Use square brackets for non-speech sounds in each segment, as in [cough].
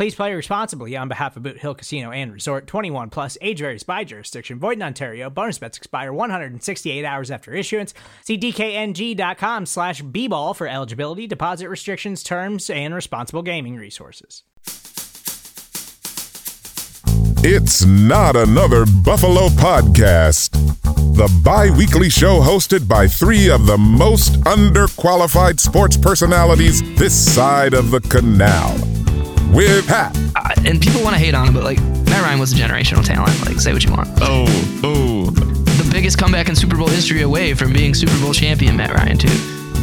Please play responsibly on behalf of Boot Hill Casino and Resort 21 plus age varies by jurisdiction. Void in Ontario. Bonus bets expire 168 hours after issuance. See DKNG.com slash B ball for eligibility, deposit restrictions, terms, and responsible gaming resources. It's not another Buffalo podcast. The bi weekly show hosted by three of the most underqualified sports personalities this side of the canal. With Pat, Uh, and people want to hate on him, but like Matt Ryan was a generational talent. Like, say what you want. Oh, oh. The biggest comeback in Super Bowl history away from being Super Bowl champion, Matt Ryan, too.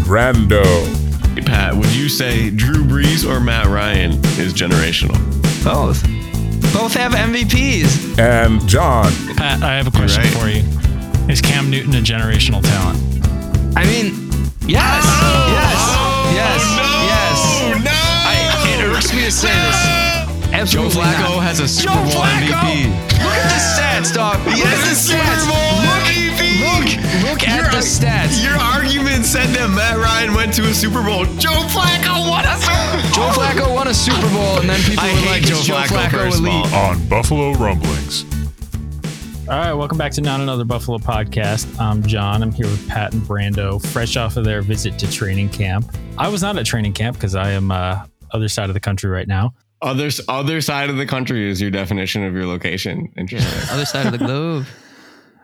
Brando, Pat, would you say Drew Brees or Matt Ryan is generational? Both. Both have MVPs. and John. Pat, I have a question right. for you. Is Cam Newton a generational talent? I mean, yes, yes, yes, yes. No! I, it irks me to say this. Joe Flacco not. has a Super Joe Bowl Flacco! MVP. Look at the stats, dog. He Look at the stats. Look, look at the stats. Your argument said that Matt Ryan went to a Super Bowl. Joe Flacco won a Super Bowl. Joe Flacco won a Super Bowl, and then people I were like, Joe "Is Joe Flacco, Flacco first elite?" On Buffalo Rumblings. All right, welcome back to Not Another Buffalo podcast. I'm John. I'm here with Pat and Brando, fresh off of their visit to training camp. I was not at training camp because I am uh, other side of the country right now. Other, other side of the country is your definition of your location. Interesting. [laughs] Other side of the globe.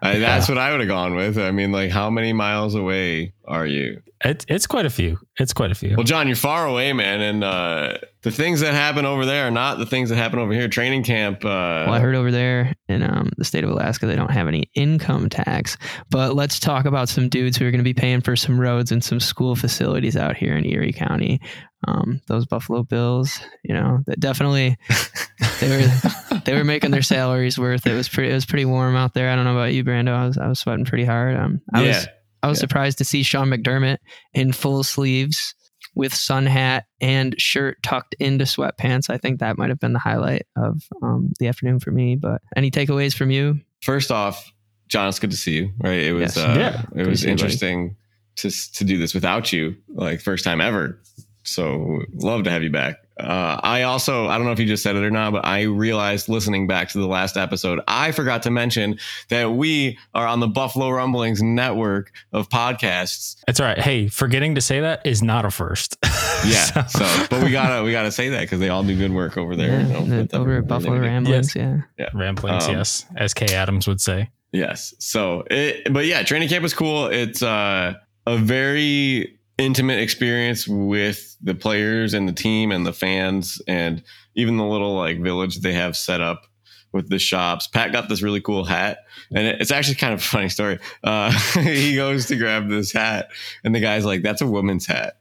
I, that's what I would have gone with. I mean, like, how many miles away are you? It, it's quite a few. It's quite a few. Well, John, you're far away, man, and uh, the things that happen over there are not the things that happen over here. Training camp. Uh, Well, I heard over there in um, the state of Alaska they don't have any income tax. But let's talk about some dudes who are going to be paying for some roads and some school facilities out here in Erie County. Um, those Buffalo Bills, you know, that definitely [laughs] they were they were making their salaries worth. It was pretty it was pretty warm out there. I don't know about you, Brando. I was I was sweating pretty hard. Um, I yeah. was I was Yeah. surprised to see Sean McDermott in full sleeves with sun hat and shirt tucked into sweatpants. I think that might have been the highlight of um, the afternoon for me. But any takeaways from you? First off, John, it's good to see you. Right? It was Yes. uh, Yeah. it Good was see you, buddy. interesting to to do this without you, like first time ever. So love to have you back. Uh, I also I don't know if you just said it or not, but I realized listening back to the last episode, I forgot to mention that we are on the Buffalo Rumblings network of podcasts. It's all right. Hey, forgetting to say that is not a first. [laughs] Yeah. so, but we gotta we gotta say that because they all do good work over there. Yeah, you know, the- over at Buffalo they do. Ramblings. Yeah. Ramblings, Um, yes, as Kay Adams would say. Yes. So, it, but yeah, training camp was cool. It's uh, a very intimate experience with the players and the team and the fans and even the little like village they have set up with the shops. Pat got this really cool hat, and it's actually kind of a funny story. Uh, [laughs] he goes to grab this hat, and the guy's like, "That's a woman's hat,"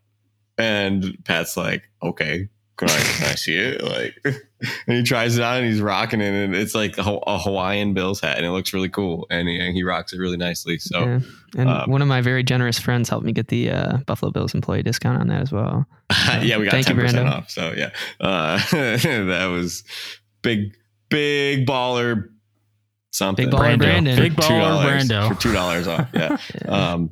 and Pat's like, "Okay." Can I, can I see it? Like, [laughs] and he tries it on and he's rocking it, and it's like a, a Hawaiian Bills hat, and it looks really cool, and he, and he rocks it really nicely. So, yeah. And um, one of my very generous friends helped me get the uh, Buffalo Bills employee discount on that as well. [laughs] yeah, we got Thank ten percent Brando. off. So yeah, uh, [laughs] that was big, big baller. Something Big baller Brando. Brandon. Big baller $2 Brando. for two dollars off. Yeah. um,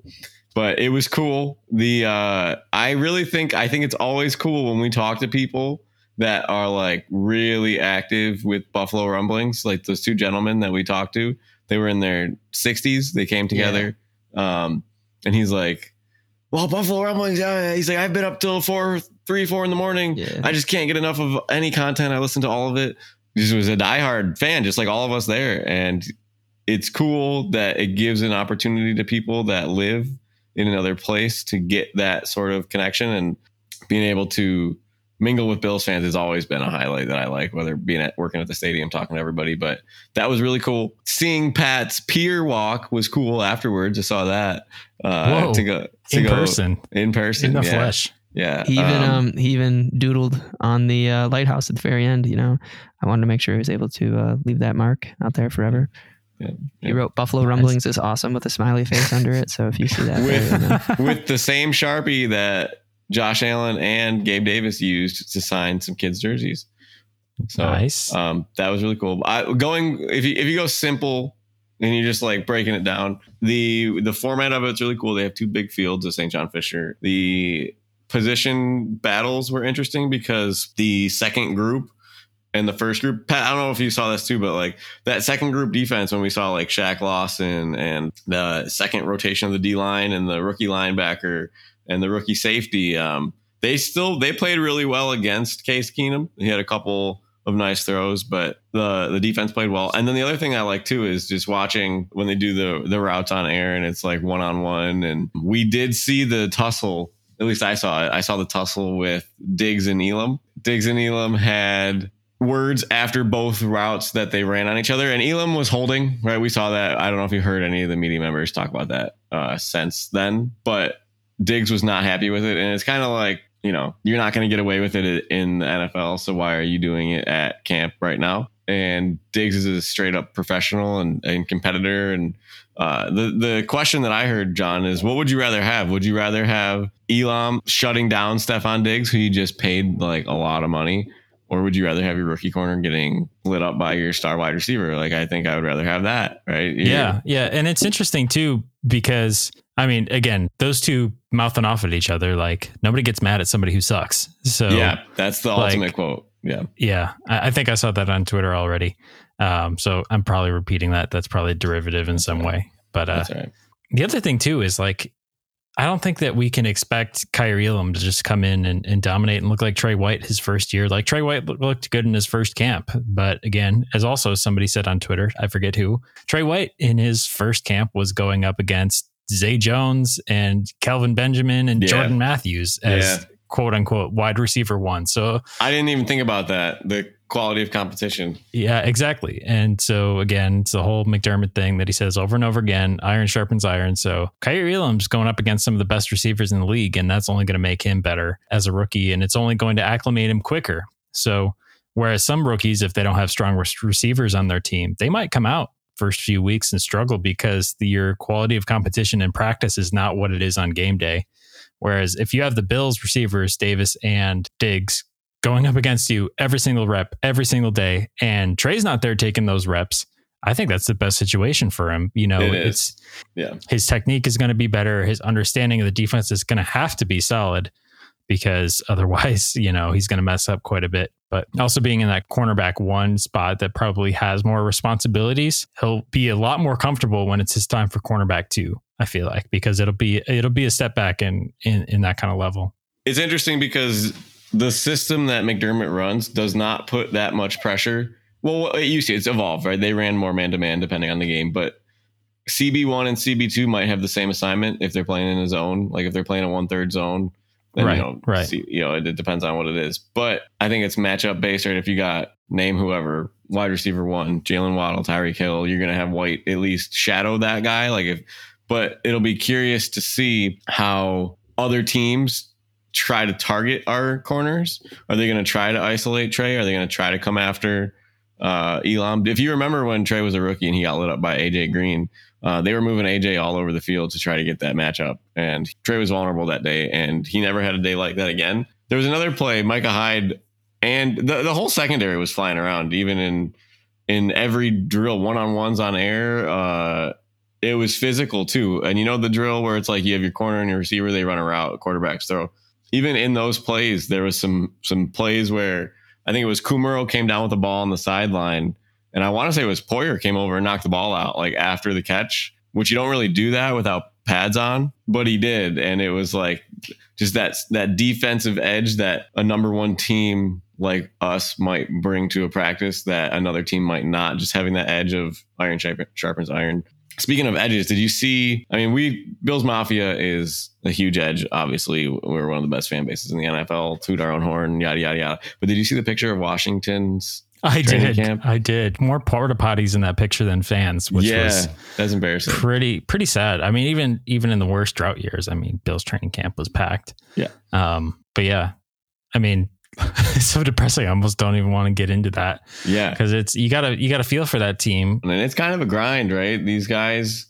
but it was cool. The uh, I really think I think it's always cool when we talk to people that are like really active with Buffalo Rumblings, like those two gentlemen that we talked to. They were in their 60s. They came together, um, and he's like, "Well, Buffalo Rumblings." Yeah, he's like, "I've been up till four, three, four in the morning. Yeah. I just can't get enough of any content. I listen to all of it." He was a diehard fan, just like all of us there, and it's cool that it gives an opportunity to people that live in another place to get that sort of connection and being able to mingle with Bills fans has always been a highlight that I like, whether being at working at the stadium, talking to everybody. But that was really cool. Seeing Pat's pier walk was cool afterwards. I saw that uh, Whoa. to go to in go person, in person, in the yeah. flesh. Yeah, He even um, um, he even doodled on the uh, lighthouse at the very end. You know, I wanted to make sure he was able to uh, leave that mark out there forever. Yeah, He wrote "Buffalo Rumblings" is awesome with a smiley face under it. So if you see that, with then- [laughs] with the same sharpie that Josh Allen and Gabe Davis used to sign some kids' jerseys. So nice. um, that was really cool. I, going if you if you go simple and you're just like breaking it down, the the format of it's really cool. They have two big fields at St. John Fisher. The position battles were interesting because the second group and the first group, Pat, I don't know if you saw this too, but like that second group defense when we saw like Shaq Lawson and the second rotation of the D line and the rookie linebacker and the rookie safety, um, they still they played really well against Case Keenum. He had a couple of nice throws, but the the defense played well. And then the other thing I like too is just watching when they do the the routes on air and it's like one on one. And we did see the tussle. At least I saw it. I saw the tussle with Diggs and Elam. Diggs and Elam had words after both routes that they ran on each other, and Elam was holding. Right, we saw that. I don't know if you heard any of the media members talk about that uh, since then, but Diggs was not happy with it, and it's kind of like you know you're not going to get away with it in the NFL, so why are you doing it at camp right now? And Diggs is a straight up professional and, and competitor. And uh, the the question that I heard, John, is what would you rather have? Would you rather have Elam shutting down Stefon Diggs, who you just paid like a lot of money, or would you rather have your rookie corner getting lit up by your star wide receiver? Like I think I would rather have that, right? Yeah, yeah, and it's interesting too because I mean, again, those two mouthing off at each other, like nobody gets mad at somebody who sucks. So yeah, that's the like- ultimate quote. Yeah, yeah, I, I think I saw that on Twitter already. Um, so I'm probably repeating that. That's probably derivative in some way. But uh, that's right. the other thing too is like, I don't think that we can expect Kaiir Elam to just come in and, and dominate and look like Tre White his first year. Like Tre White looked good in his first camp, but again, as also somebody said on Twitter, I forget who, Tre White in his first camp was going up against Zay Jones and Kelvin Benjamin and Yeah. Jordan Matthews as Yeah. quote unquote wide receiver one. So I didn't even think about that. The quality of competition. yeah, exactly. And so again, it's the whole McDermott thing that he says over and over again: iron sharpens iron. So Kaiir Elam's going up against some of the best receivers in the league, and that's only going to make him better as a rookie, and it's only going to acclimate him quicker. So whereas some rookies, if they don't have strong re- receivers on their team, they might come out first few weeks and struggle because the, your quality of competition in practice is not what it is on game day. Whereas if you have the Bills receivers, Davis and Diggs, going up against you every single rep, every single day, and Tre's not there taking those reps, I think that's the best situation for him. You know, It it's Yeah. his technique is going to be better. His understanding of the defense is going to have to be solid because [laughs] otherwise, you know, he's going to mess up quite a bit. But also being in that cornerback one spot that probably has more responsibilities, he'll be a lot more comfortable when it's his time for cornerback two. I feel like because it'll be it'll be a step back in in, in that kind of level. It's interesting because the system that McDermott runs does not put that much pressure. Well, it used to. It's evolved, right? They ran more man to man depending on the game, but CB1 and CB2 might have the same assignment if they're playing in a zone. Like if they're playing a one third zone, then Right, you know, right. You know, it, it depends on what it is. But I think it's matchup based, right? If you got name whoever wide receiver one, Jaylen Waddle, Tyreek Hill, you're gonna have White at least shadow that guy. Like if, but it'll be curious to see how other teams try to target our corners. Are they going to try to isolate Tre? Are they going to try to come after uh, Elam? If you remember when Tre was a rookie and he got lit up by AJ Green, uh, they were moving AJ all over the field to try to get that matchup. And Tre was vulnerable that day, and he never had a day like that again. There was another play, Micah Hyde, and the, the whole secondary was flying around, even in in every drill, one on ones on air. Uh, it was physical too. And you know the drill where it's like you have your corner and your receiver, they run a route, quarterbacks throw. Even in those plays, there was some some plays where I think it was Kumaro came down with the ball on the sideline, and I want to say it was Poyer came over and knocked the ball out like after the catch, which you don't really do that without pads on, but he did, and it was like just that that defensive edge that a number one team like us might bring to a practice that another team might not. Just having that edge of iron sharpens iron. Speaking of edges, did you see? I mean, we Bills Mafia is a huge edge. Obviously, we're one of the best fan bases in the NFL. Toot our own horn, yada yada yada. But did you see the picture of Washington's? I training did. camp? I did. More porta potties in that picture than fans, which yeah, was that's embarrassing. pretty pretty sad. I mean, even even in the worst drought years, I mean, Bill's training camp was packed. Yeah. Um, but yeah, I mean, it's [laughs] so depressing. I almost don't even want to get into that Yeah, because it's you gotta you gotta feel for that team. and it's kind of a grind, right? These guys,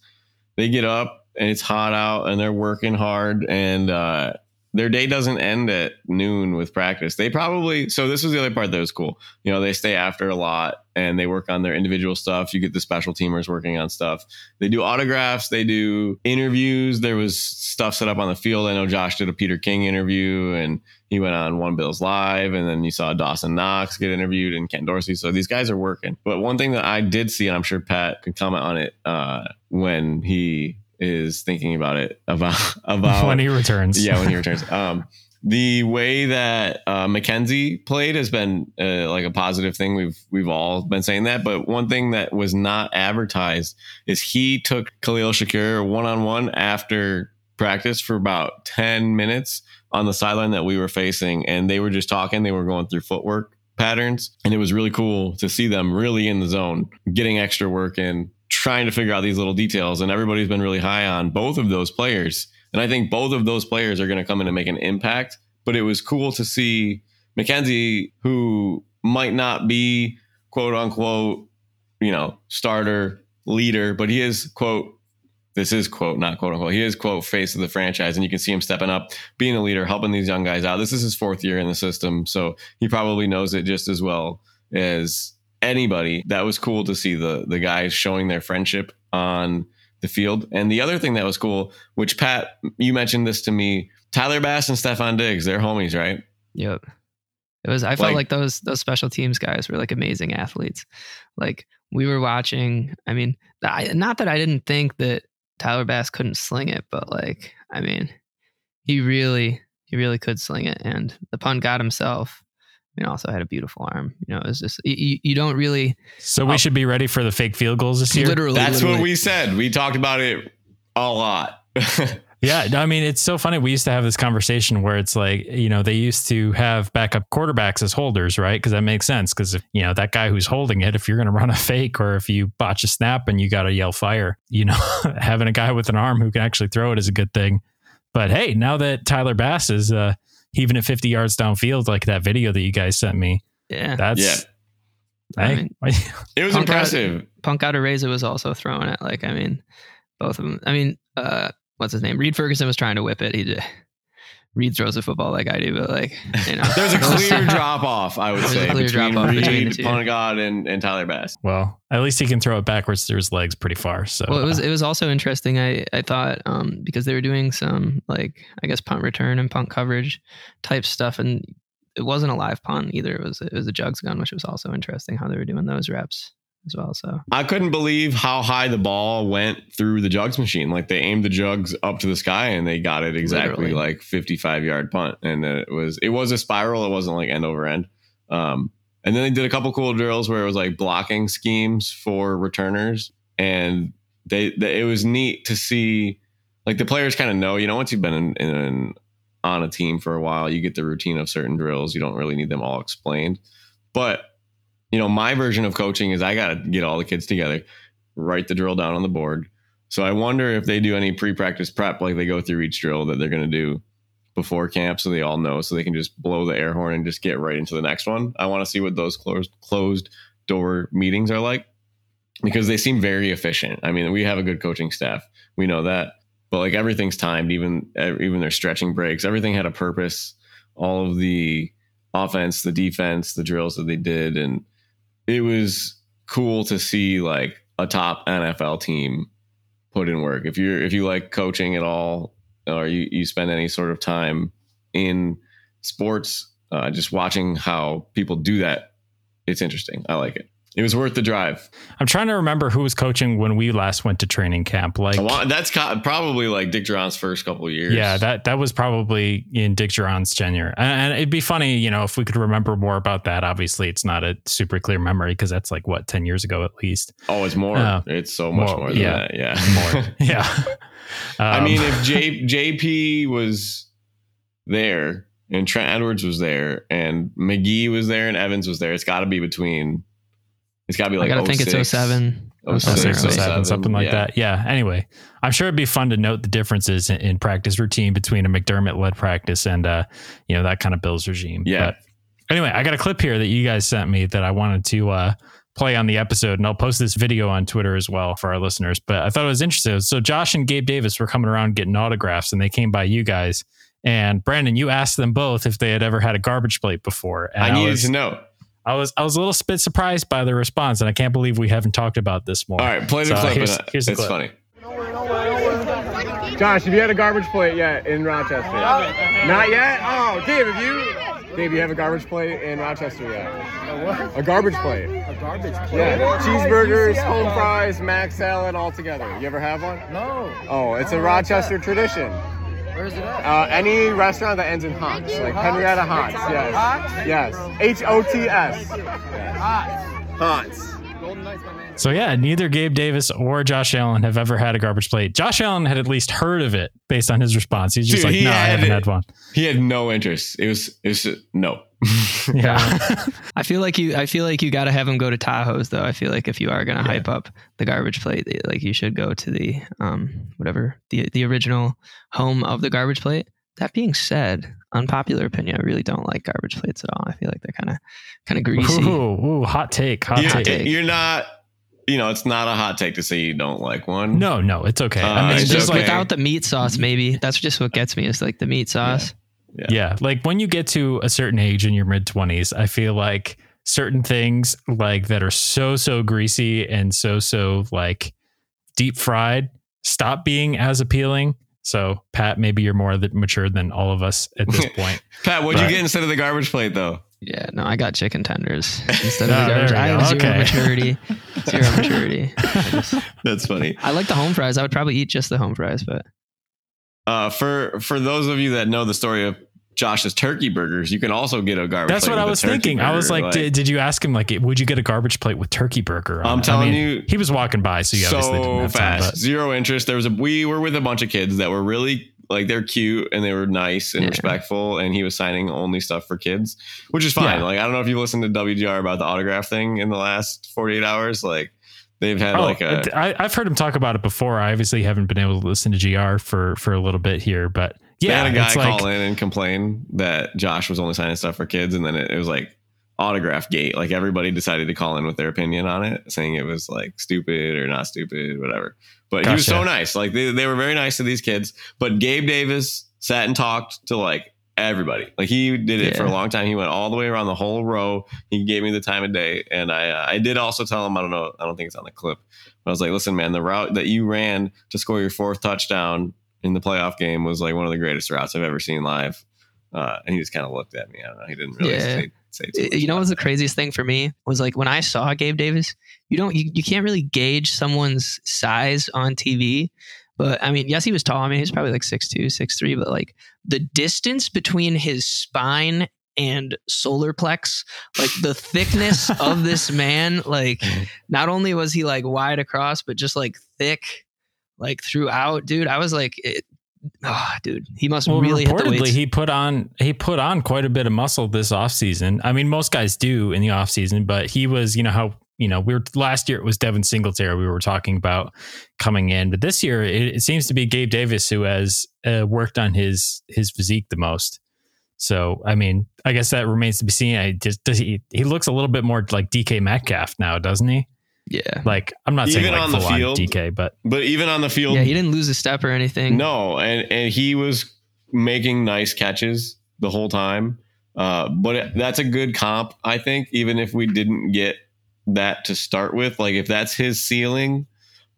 they get up and it's hot out and they're working hard and uh, their day doesn't end at noon with practice. They probably, so this was the other part that was cool. You know, they stay after a lot and they work on their individual stuff. You get the special teamers working on stuff. They do autographs, they do interviews. There was stuff set up on the field. I know Josh did a Peter King interview and he went on One Bills Live, and then you saw Dawson Knox get interviewed and Ken Dorsey. So these guys are working. But one thing that I did see, and I'm sure Pat can comment on it uh, when he is thinking about it [laughs] about [laughs] about when he returns. yeah when he [laughs] returns. Um, the way that uh, McKenzie played has been uh, like a positive thing. We've we've all been saying that, but one thing that was not advertised is he took Khalil Shakir one on one after practice for about ten minutes on the sideline that we were facing, and they were just talking. They were going through footwork patterns, and it was really cool to see them really in the zone, getting extra work in, trying to figure out these little details. And everybody's been really high on both of those players. And I think both of those players are going to come in and make an impact. But it was cool to see McKenzie, who might not be quote unquote, you know, starter leader, but he is quote, this is quote, not quote unquote, he is quote face of the franchise. And you can see him stepping up, being a leader, helping these young guys out. This is his fourth year in the system. So he probably knows it just as well as anybody. That was cool to see the the guys showing their friendship on the field. And the other thing that was cool, which Pat, you mentioned this to me, Tyler Bass and Stefon Diggs, they're homies, right? Yep. It was. I Like- felt like those those special teams guys were like amazing athletes. Like we were watching. I mean, I, not that I didn't think that Tyler Bass couldn't sling it, but like, I mean, he really he really could sling it, and the punt got himself. I mean, also had a beautiful arm. You know, it was just you, you don't really So we Oh. should be ready for the fake field goals this year. literally. That's literally, what we said. We talked about it a lot. [laughs] Yeah, I mean it's so funny. We used to have this conversation where it's like, you know, they used to have backup quarterbacks as holders, right? Because that makes sense. Because if you know that guy who's holding it, if you're going to run a fake or if you botch a snap and you got to yell fire, you know, [laughs] having a guy with an arm who can actually throw it is a good thing. But hey, now that Tyler Bass is uh, heaving at 50 yards downfield, like that video that you guys sent me, yeah. that's Yeah. I hey, mean, [laughs] it was Punk got- impressive. Punk out of Reza was also throwing it. Like, I mean, both of them. I mean, uh, what's his name? Reid Ferguson was trying to whip it. He did. Reid throws a football like I do, but like, you know, There's a [laughs] clear drop off, I would There's a say, clear between drop-off Reid, between the two. Punt God, and, and Tyler Bass. well, at least he can throw it backwards through his legs pretty far. So Well, it was uh, it was also interesting. I I thought um, because they were doing some like I guess punt return and punt coverage type stuff, and it wasn't a live punt either. It was it was a jugs gun, which was also interesting how they were doing those reps as well. So I couldn't believe how high the ball went through the jugs machine. Like they aimed the jugs up to the sky and they got it exactly Literally. like 55 yard punt. And then it was it was a spiral. It wasn't like end over end. Um, and then they did a couple cool drills where it was like blocking schemes for returners, and they, they it was neat to see. Like the players kind of know, you know, once you've been in, in on a team for a while, you get the routine of certain drills. You don't really need them all explained, but you know, my version of coaching is I got to get all the kids together, write the drill down on the board. So I wonder if they do any pre-practice prep, like they go through each drill that they're going to do before camp, so they all know, so they can just blow the air horn and just get right into the next one. I want to see what those closed closed door meetings are like because they seem very efficient. I mean, we have a good coaching staff, we know that, but like everything's timed, even even their stretching breaks, everything had a purpose. All of the offense, the defense, the drills that they did, and it was cool to see like a top NFL team put in work. If you're if you like coaching at all, or you, you spend any sort of time in sports, uh, just watching how people do that, it's interesting. I like it. It was worth the drive. I'm trying to remember who was coaching when we last went to training camp. Like I want- that's probably like Dick Jauron's first couple of years. Yeah, that that was probably in Dick Jauron's tenure, and, and it'd be funny, you know, if we could remember more about that. Obviously, it's not a super clear memory because that's like what ten years ago at least. Oh, it's more. Uh, it's so much more, more, than yeah. that. Yeah. More, [laughs] yeah. I Um, mean, if [laughs] J, JP was there and Trent Edwards was there and McGee was there and Evans was there, it's got to be between. It's got to be like. I gotta think it's 06. 07. 06, 06, 07, 07, something like yeah. that. Yeah. Anyway, I'm sure it'd be fun to note the differences in, in practice routine between a McDermott led practice and uh, you know, that kind of Bills regime. Yeah. But anyway, I got a clip here that you guys sent me that I wanted to uh play on the episode and I'll post this video on Twitter as well for our listeners. But I thought it was interesting. So Josh and Gabe Davis were coming around getting autographs and they came by you guys. And Brandon, you asked them both if they had ever had a garbage plate before. And I needed was, to know. I was I was a little bit surprised by the response, and I can't believe we haven't talked about this more. All right, play the So clip. here's- uh, here's the it's clip. funny. Josh, have you had a garbage plate yet in Rochester? Not yet? Oh, Dave, have you? Dave, you have a garbage plate in Rochester yet? A what? A garbage plate. A garbage plate? Yeah. Cheeseburgers, home fries, mac salad, all together. You ever have one? No. Oh, it's a Rochester tradition. Where's it at? Uh, any restaurant that ends in Hots, like Henrietta Hots. Yes. Hots? Yes. H O T S. Hots. Hots. So yeah, neither Gabe Davis or Josh Allen have ever had a garbage plate. Josh Allen had at least heard of it based on his response. He's just Dude, like, he no, I haven't it. had one. He had no interest. It was. It was no. [laughs] Yeah. I feel like you. I feel like you got to have him go to Tahou's though. I feel like if you are gonna hype up the garbage plate, like you should go to the um whatever the the original home of the garbage plate. That being said, unpopular opinion, I really don't like garbage plates at all. I feel like they're kind of kind of greasy. Ooh, ooh, hot take. Hot You're, take. you're not. You know, it's not a hot take to say you don't like one. No, no, it's okay. Uh, I mean, It's it's just okay. without the meat sauce, maybe. That's just what gets me is like the meat sauce. yeah, like when you get to a certain age in your mid 20s, I feel like certain things like that are so so greasy and so so like deep fried stop being as appealing. So, Pat, maybe you're more mature than all of us at this [laughs] point. Pat, what'd Right. you get instead of the garbage plate though? Yeah, no, I got chicken tenders [laughs] instead Oh, of the garbage. I go. have zero Okay. maturity. Zero [laughs] maturity. Just- That's funny. I like the home fries. I would probably eat just the home fries, but Uh, for for those of you that know the story of Josh's turkey burgers, you can also get a garbage. That's what I was thinking. I was burger, like, did, did you ask him like, would you get a garbage plate with turkey burger? On I'm it? I telling mean, you, he was walking by, so you obviously didn't so have time. fast, But zero interest. There was a we were with a bunch of kids that were really like they're cute and they were nice and Yeah. respectful, and he was signing only stuff for kids, which is fine. Yeah. Like I don't know if you listened to WGR about the autograph thing in the last 48 hours. Like they've had oh, like a I, I've heard him talk about it before. I obviously haven't been able to listen to GR for for a little bit here, but They yeah, had a guy it's like call in and complain that Josh was only signing stuff for kids, and then it, it was like autograph gate. Like everybody decided to call in with their opinion on it, saying it was like stupid or not stupid, whatever. But he was so nice. Like they, they were very nice to these kids. But Gabe Davis sat and talked to like everybody. Like he did it for a long time. He went all the way around the whole row. He gave me the time of day, and I uh, I did also tell him I don't know I don't think it's on the clip. But I was like, listen, man, the route that you ran to score your fourth touchdown in the playoff game was like one of the greatest routes I've ever seen live. Uh, and he just kind of looked at me. I don't know. He didn't really Yeah. say, say too much you know what was the craziest thing for me was like when I saw Gabe Davis, you don't you, you can't really gauge someone's size on TV. But I mean, yes, he was tall. I mean, he's probably like 6'2, 6'3, but like the distance between his spine and solar plex, like the thickness [laughs] of this man, like not only was he like wide across, but just like thick, like throughout, dude. I was like, it, oh, dude, he must well, really hit the reportedly he put on he put on quite a bit of muscle this offseason. I mean, most guys do in the offseason, but he was, you know how you know, we were last year it was Devin Singletary we were talking about coming in, but this year it, it seems to be Gabe Davis who has uh, worked on his his physique the most. So, I mean, I guess that remains to be seen. I just does he he looks a little bit more like DK Metcalf now, doesn't he? yeah. Like I'm not saying Even like on the full on field, DK, but But even on the field, Yeah, he didn't lose a step or anything. No, and and he was making nice catches the whole time. Uh, but it, that's a good comp, I think. Even if we didn't get that to start with, like if that's his ceiling,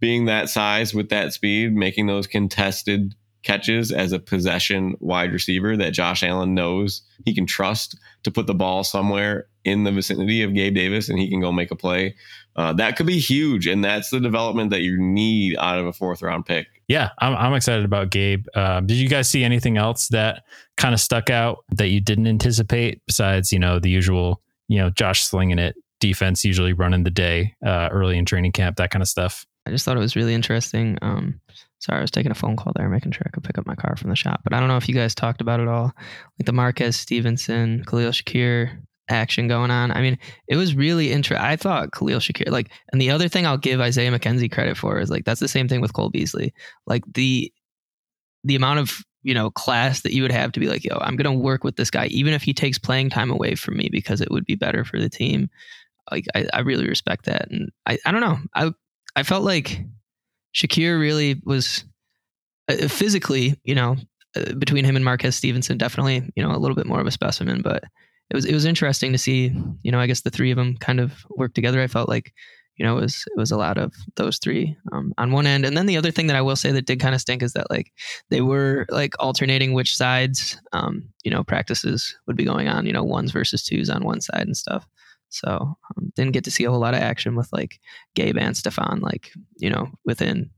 being that size with that speed, making those contested catches as a possession wide receiver that Josh Allen knows he can trust to put the ball somewhere in the vicinity of Gabe Davis and he can go make a play. Uh, that could be huge. And that's the development that you need out of a fourth round pick. Yeah, I'm, I'm excited about Gabe. Uh, did you guys see anything else that kind of stuck out that you didn't anticipate besides, you know, the usual, you know, Josh slinging it, defense usually running the day uh, early in training camp, that kind of stuff? I just thought it was really interesting. Um, sorry, I was taking a phone call there, making sure I could pick up my car from the shop. But I don't know if you guys talked about it all, like the Marquez Stevenson, Khalil Shakir action going on. I mean, it was really interesting. I thought Khalil Shakir, like, and the other thing I'll give Isaiah McKenzie credit for is like that's the same thing with Cole Beasley. Like the the amount of you know class that you would have to be like, yo, I'm gonna work with this guy, even if he takes playing time away from me because it would be better for the team. Like I, I really respect that, and I, I don't know. I I felt like Shakir really was uh, physically, you know, uh, between him and Marquez Stevenson, definitely, you know, a little bit more of a specimen. But it was it was interesting to see, you know, I guess the three of them kind of work together. I felt like, you know, it was it was a lot of those three um, on one end, and then the other thing that I will say that did kind of stink is that like they were like alternating which sides, um, you know, practices would be going on, you know, ones versus twos on one side and stuff. So um, didn't get to see a whole lot of action with like Gabe and Stefon, like you know, within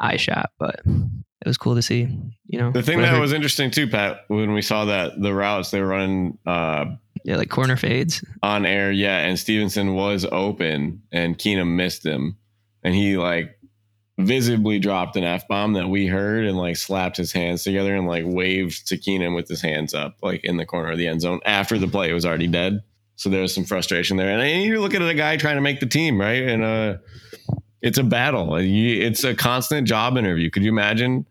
eye shot, but it was cool to see. You know, The thing whatever- that was interesting too, Pat, when we saw that the routes they were running uh, yeah, like corner fades. on air, yeah, and Stevenson was open and Keenum missed him, and he like visibly dropped an f bomb that we heard and like slapped his hands together and like waved to Keenum with his hands up, like in the corner of the end zone after the play was already dead. So there was some frustration there, and you're looking at a guy trying to make the team, right? And uh, it's a battle. It's a constant job interview. Could you imagine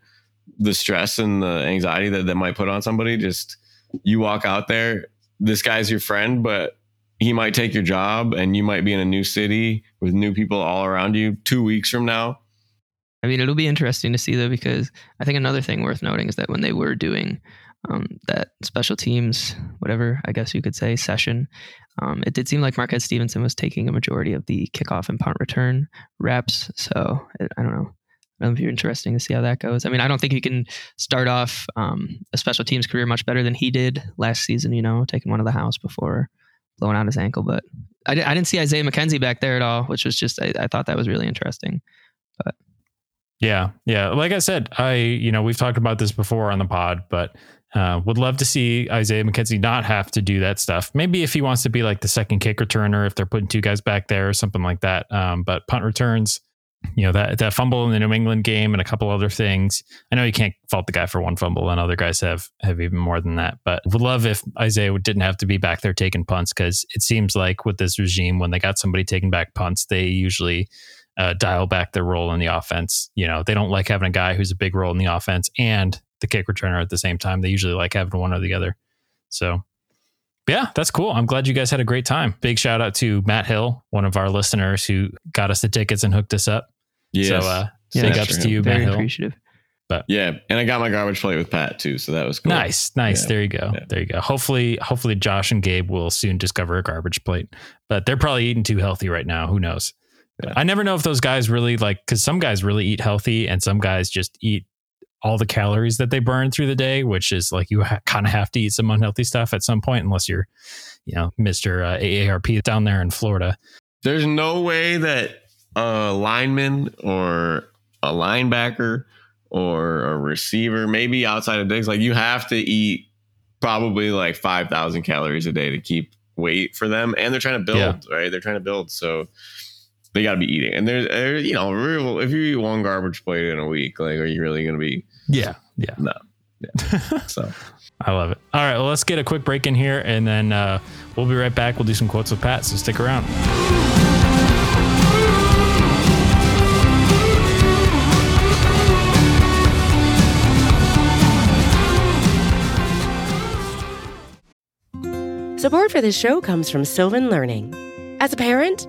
the stress and the anxiety that that might put on somebody? Just you walk out there, this guy's your friend, but he might take your job, and you might be in a new city with new people all around you two weeks from now. I mean, it'll be interesting to see though, because I think another thing worth noting is that when they were doing um, that special teams, whatever I guess you could say, session, um, it did seem like Marquez Stevenson was taking a majority of the kickoff and punt return reps. So it, I don't know. It'll be interesting to see how that goes. I mean, I don't think you can start off um, a special teams career much better than he did last season. You know, taking one of the house before blowing out his ankle. But I, I didn't see Isaiah McKenzie back there at all, which was just I, I thought that was really interesting. But yeah, yeah. Like I said, I you know we've talked about this before on the pod, but uh, would love to see Isaiah McKenzie not have to do that stuff. Maybe if he wants to be like the second kick returner, if they're putting two guys back there or something like that. Um, but punt returns, you know that that fumble in the New England game and a couple other things. I know you can't fault the guy for one fumble, and other guys have have even more than that. But would love if Isaiah didn't have to be back there taking punts because it seems like with this regime, when they got somebody taking back punts, they usually uh, dial back their role in the offense. You know, they don't like having a guy who's a big role in the offense and the kick returner at the same time. They usually like having one or the other. So, yeah, that's cool. I'm glad you guys had a great time. Big shout out to Matt Hill, one of our listeners who got us the tickets and hooked us up. Yes. So, uh, Yeah, big ups for to him. you, Matt Very Hill. appreciative. yeah, and I got my garbage plate with Pat too, so that was cool. Nice, nice. Yeah. There you go. Yeah. There you go. Hopefully, hopefully Josh and Gabe will soon discover a garbage plate. But they're probably eating too healthy right now. Who knows? Yeah. I never know if those guys really like because some guys really eat healthy and some guys just eat all the calories that they burn through the day, which is like you ha- kind of have to eat some unhealthy stuff at some point, unless you're, you know, Mister uh, AARP down there in Florida. There's no way that a lineman or a linebacker or a receiver, maybe outside of Diggs, like you have to eat probably like 5,000 calories a day to keep weight for them. And they're trying to build, Yeah. right? They're trying to build. So they got to be eating. And there's, there, you know, real, if you eat one garbage plate in a week, like, are you really going to be? Yeah, yeah. No. yeah. [laughs] So I love it. All right, well, let's get a quick break in here, and then uh, we'll be right back. We'll do some quotes with Pat. So stick around. Support for this show comes from Sylvan Learning. As a parent,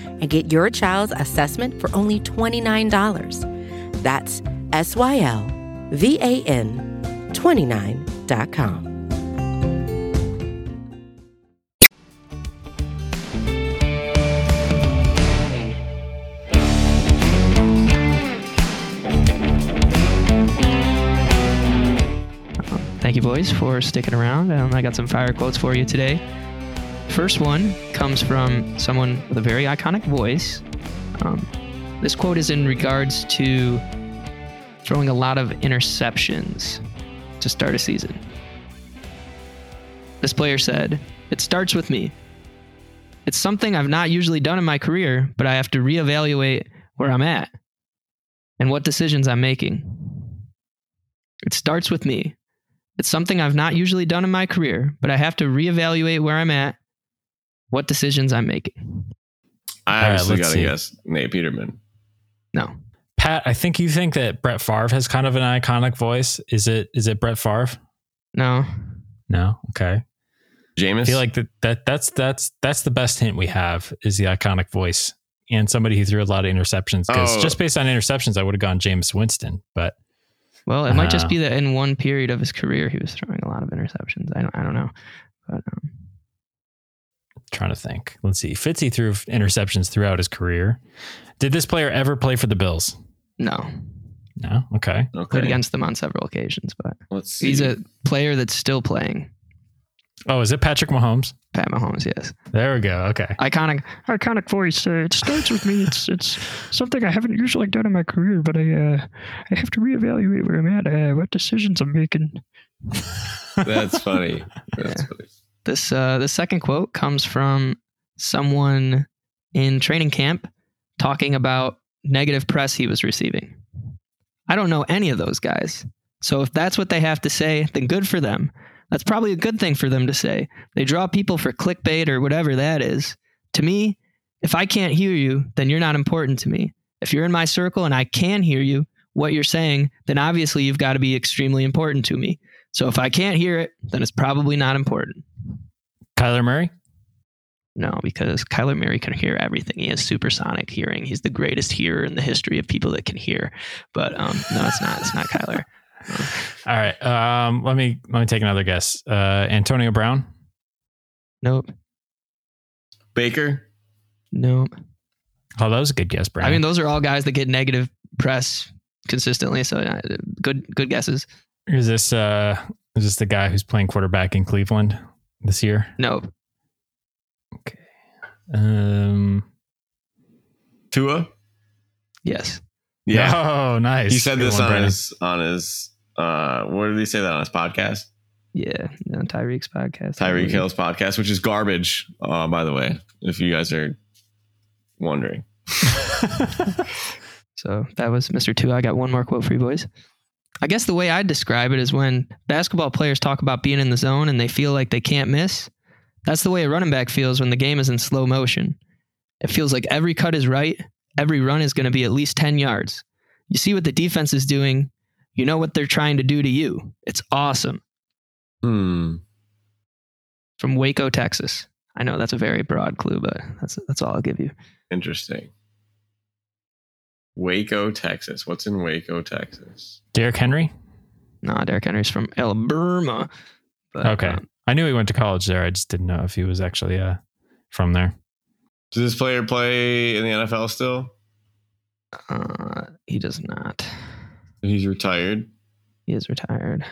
and get your child's assessment for only $29. That's S Y L V A N 29.com. Thank you, boys, for sticking around. Um, I got some fire quotes for you today. First one comes from someone with a very iconic voice. Um, this quote is in regards to throwing a lot of interceptions to start a season. This player said, It starts with me. It's something I've not usually done in my career, but I have to reevaluate where I'm at and what decisions I'm making. It starts with me. It's something I've not usually done in my career, but I have to reevaluate where I'm at, what decisions I'm making. I All right, obviously let's got to see. guess Nate Peterman. No. Pat, I think you think that Brett Favre has kind of an iconic voice. Is it is it Brett Favre? No. No. Okay. Jameis. I feel like that, that that's that's that's the best hint we have is the iconic voice and somebody who threw a lot of interceptions. Because Oh. just based on interceptions, I would have gone Jameis Winston. But Well, it might just Uh, be that in one period of his career he was throwing a lot of interceptions. I don't I don't know. But um, trying to think. Let's see. Fitzy threw interceptions throughout his career. Did this player ever play for the Bills? no. No. Okay. Played against them on several occasions, but Let's see. he's a player that's still playing. Oh, is it Patrick Mahomes? Pat Mahomes, yes. There we go. Okay. Iconic iconic voice. Uh, it starts with me. It's it's something I haven't usually done in my career, but I uh, I have to reevaluate where I'm at, uh, what decisions I'm making. That's funny. [laughs] That's funny. This uh, the second quote comes from someone in training camp talking about negative press he was receiving. I don't know any of those guys. So if that's what they have to say, then good for them. That's probably a good thing for them to say. They draw people for clickbait or whatever that is. To me, if I can't hear you, then you're not important to me. If you're in my circle and I can hear you, what you're saying, then obviously you've got to be extremely important to me. So if I can't hear it, then it's probably not important. Kyler Murray? No, because Kyler Murray can hear everything. He has supersonic hearing. He's the greatest hearer in the history of people that can hear. But um, no, it's not. It's not Kyler. [laughs] All right. Um, let me let me take another guess. Uh, Antonio Brown. Nope. Baker. Nope. Oh, that was a good guess, Brandon. I mean, those are all guys that get negative press consistently. So uh, good, good guesses. is this uh, is this the guy who's playing quarterback in Cleveland this year? Nope. Um, Tua. Yes. Yeah. [laughs] Oh, nice. He said Good this one, on Brandon. his on his uh where did he say that on his podcast? Yeah. No, Tyreek's podcast. Tyreek Hill's podcast, which is garbage, uh, by the way, if you guys are wondering. [laughs] So that was Mr. Two. I got one more quote for you boys. I guess the way I'd describe it is when basketball players talk about being in the zone and they feel like they can't miss. That's the way a running back feels when the game is in slow motion. It feels like every cut is right, every run is going to be at least 10 yards. You see what the defense is doing, you know what they're trying to do to you. It's awesome. Hmm. From Waco, Texas. I know that's a very broad clue, but that's that's all I'll give you. Interesting. Waco, Texas. What's in Waco, Texas? Derrick Henry. Nah, Derrick Henry's from Alabama. But, Okay, um, I knew he went to college there. I just didn't know if he was actually uh from there. Does this player play in the NFL still? Uh, he does not. He's retired. He is retired.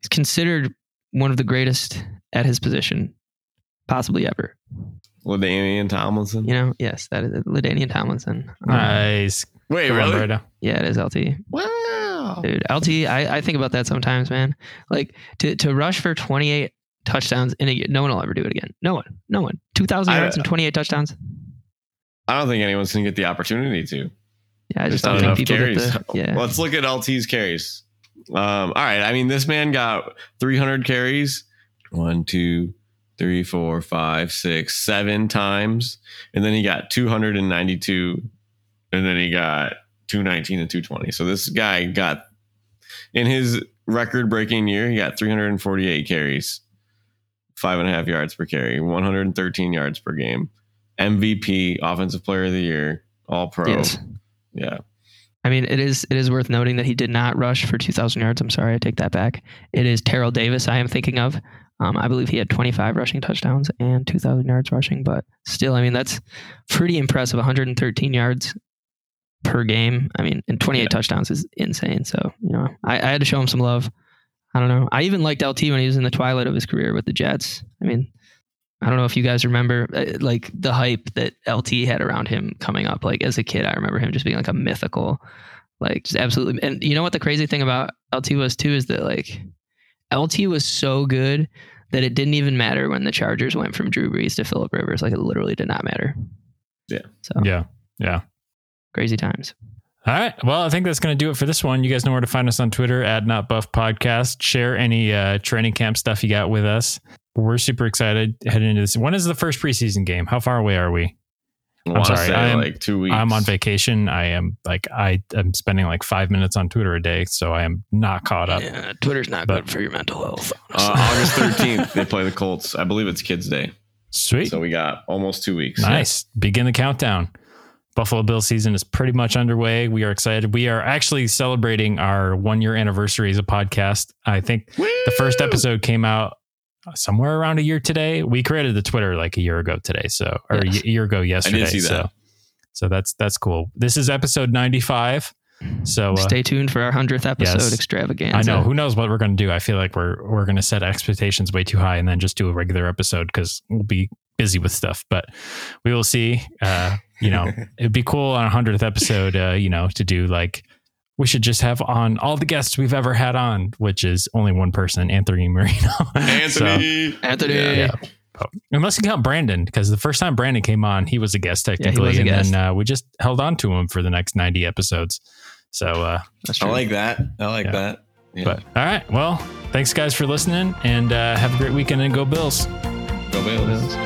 He's considered one of the greatest at his position, possibly ever. LaDainian Tomlinson. You know, yes, that is LaDainian Tomlinson. Um, Nice. Wait, Good one, really? Brando. Yeah, it is LT. Wow. Dude, LT, I, I think about that sometimes, man. Like to, to rush for 28 touchdowns in a year. No one will ever do it again. No one. No one. 2,000 I- yards and 28 touchdowns. I don't think anyone's going to get the opportunity to. Yeah, I just not don't think people carries. get the. Yeah. Let's look at LT's carries. Um, all right. I mean, this man got 300 carries. One, two, three, four, five, six, seven times. And then he got 292. And then he got 219 and 220. So this guy got, in his record breaking year, he got 348 carries, five and a half yards per carry, 113 yards per game. MVP, Offensive Player of the Year, All Pro. Yes. Yeah. I mean, it is it is worth noting that he did not rush for 2,000 yards. I'm sorry, I take that back. It is Terrell Davis I am thinking of. Um, I believe he had 25 rushing touchdowns and 2,000 yards rushing, but still, I mean, that's pretty impressive. 113 yards per game. I mean, and 28 Yeah. touchdowns is insane. So, you know, I, I had to show him some love. I don't know. I even liked LT when he was in the twilight of his career with the Jets. I mean, I don't know if you guys remember uh, like the hype that LT had around him coming up. Like as a kid, I remember him just being like a mythical, like just absolutely. And you know what the crazy thing about LT was too is that like LT was so good that it didn't even matter when the Chargers went from Drew Brees to Philip Rivers. Like it literally did not matter. Yeah. So Yeah. Yeah. Crazy times. All right. Well, I think that's going to do it for this one. You guys know where to find us on Twitter at Not Buff Podcast. Share any uh, training camp stuff you got with us. We're super excited heading into this. When is the first preseason game? How far away are we? I'm to sorry, I am- like two weeks. I'm on vacation. I am like I am spending like five minutes on Twitter a day, so I am not caught up. Yeah, Twitter's not But- good for your mental health. Uh, August [laughs] 13th, they play the Colts. I believe it's Kids Day. Sweet. So we got almost two weeks. Nice. Begin the countdown. Buffalo Bill season is pretty much underway. We are excited. We are actually celebrating our one year anniversary as a podcast. I think the first episode came out somewhere around a year today. We created the Twitter like a year ago today, so or Yes. a year ago yesterday. see that. So, so that's that's cool. This is episode ninety five. So uh, Stay tuned for our hundredth episode yes. extravaganza. I know. Who knows what we're going to do? I feel like we're we're going to set expectations way too high and then just do a regular episode because we'll be busy with stuff. But we will see. Uh, you know, [laughs] it'd be cool on a hundredth episode. Uh, you know, to do like we should just have on all the guests we've ever had on, which is only one person, Anthony Marino. [laughs] So, Anthony. Anthony. Yeah. yeah. Oh, Unless you count Brandon, because the first time Brandon came on, he was a guest technically, was a and guest. then uh, we just held on to him for the next ninety episodes. So uh, That's I like that. I like Yeah. that. Yeah. But all right, well, thanks guys for listening, and uh, have a great weekend and go Bills. Bills.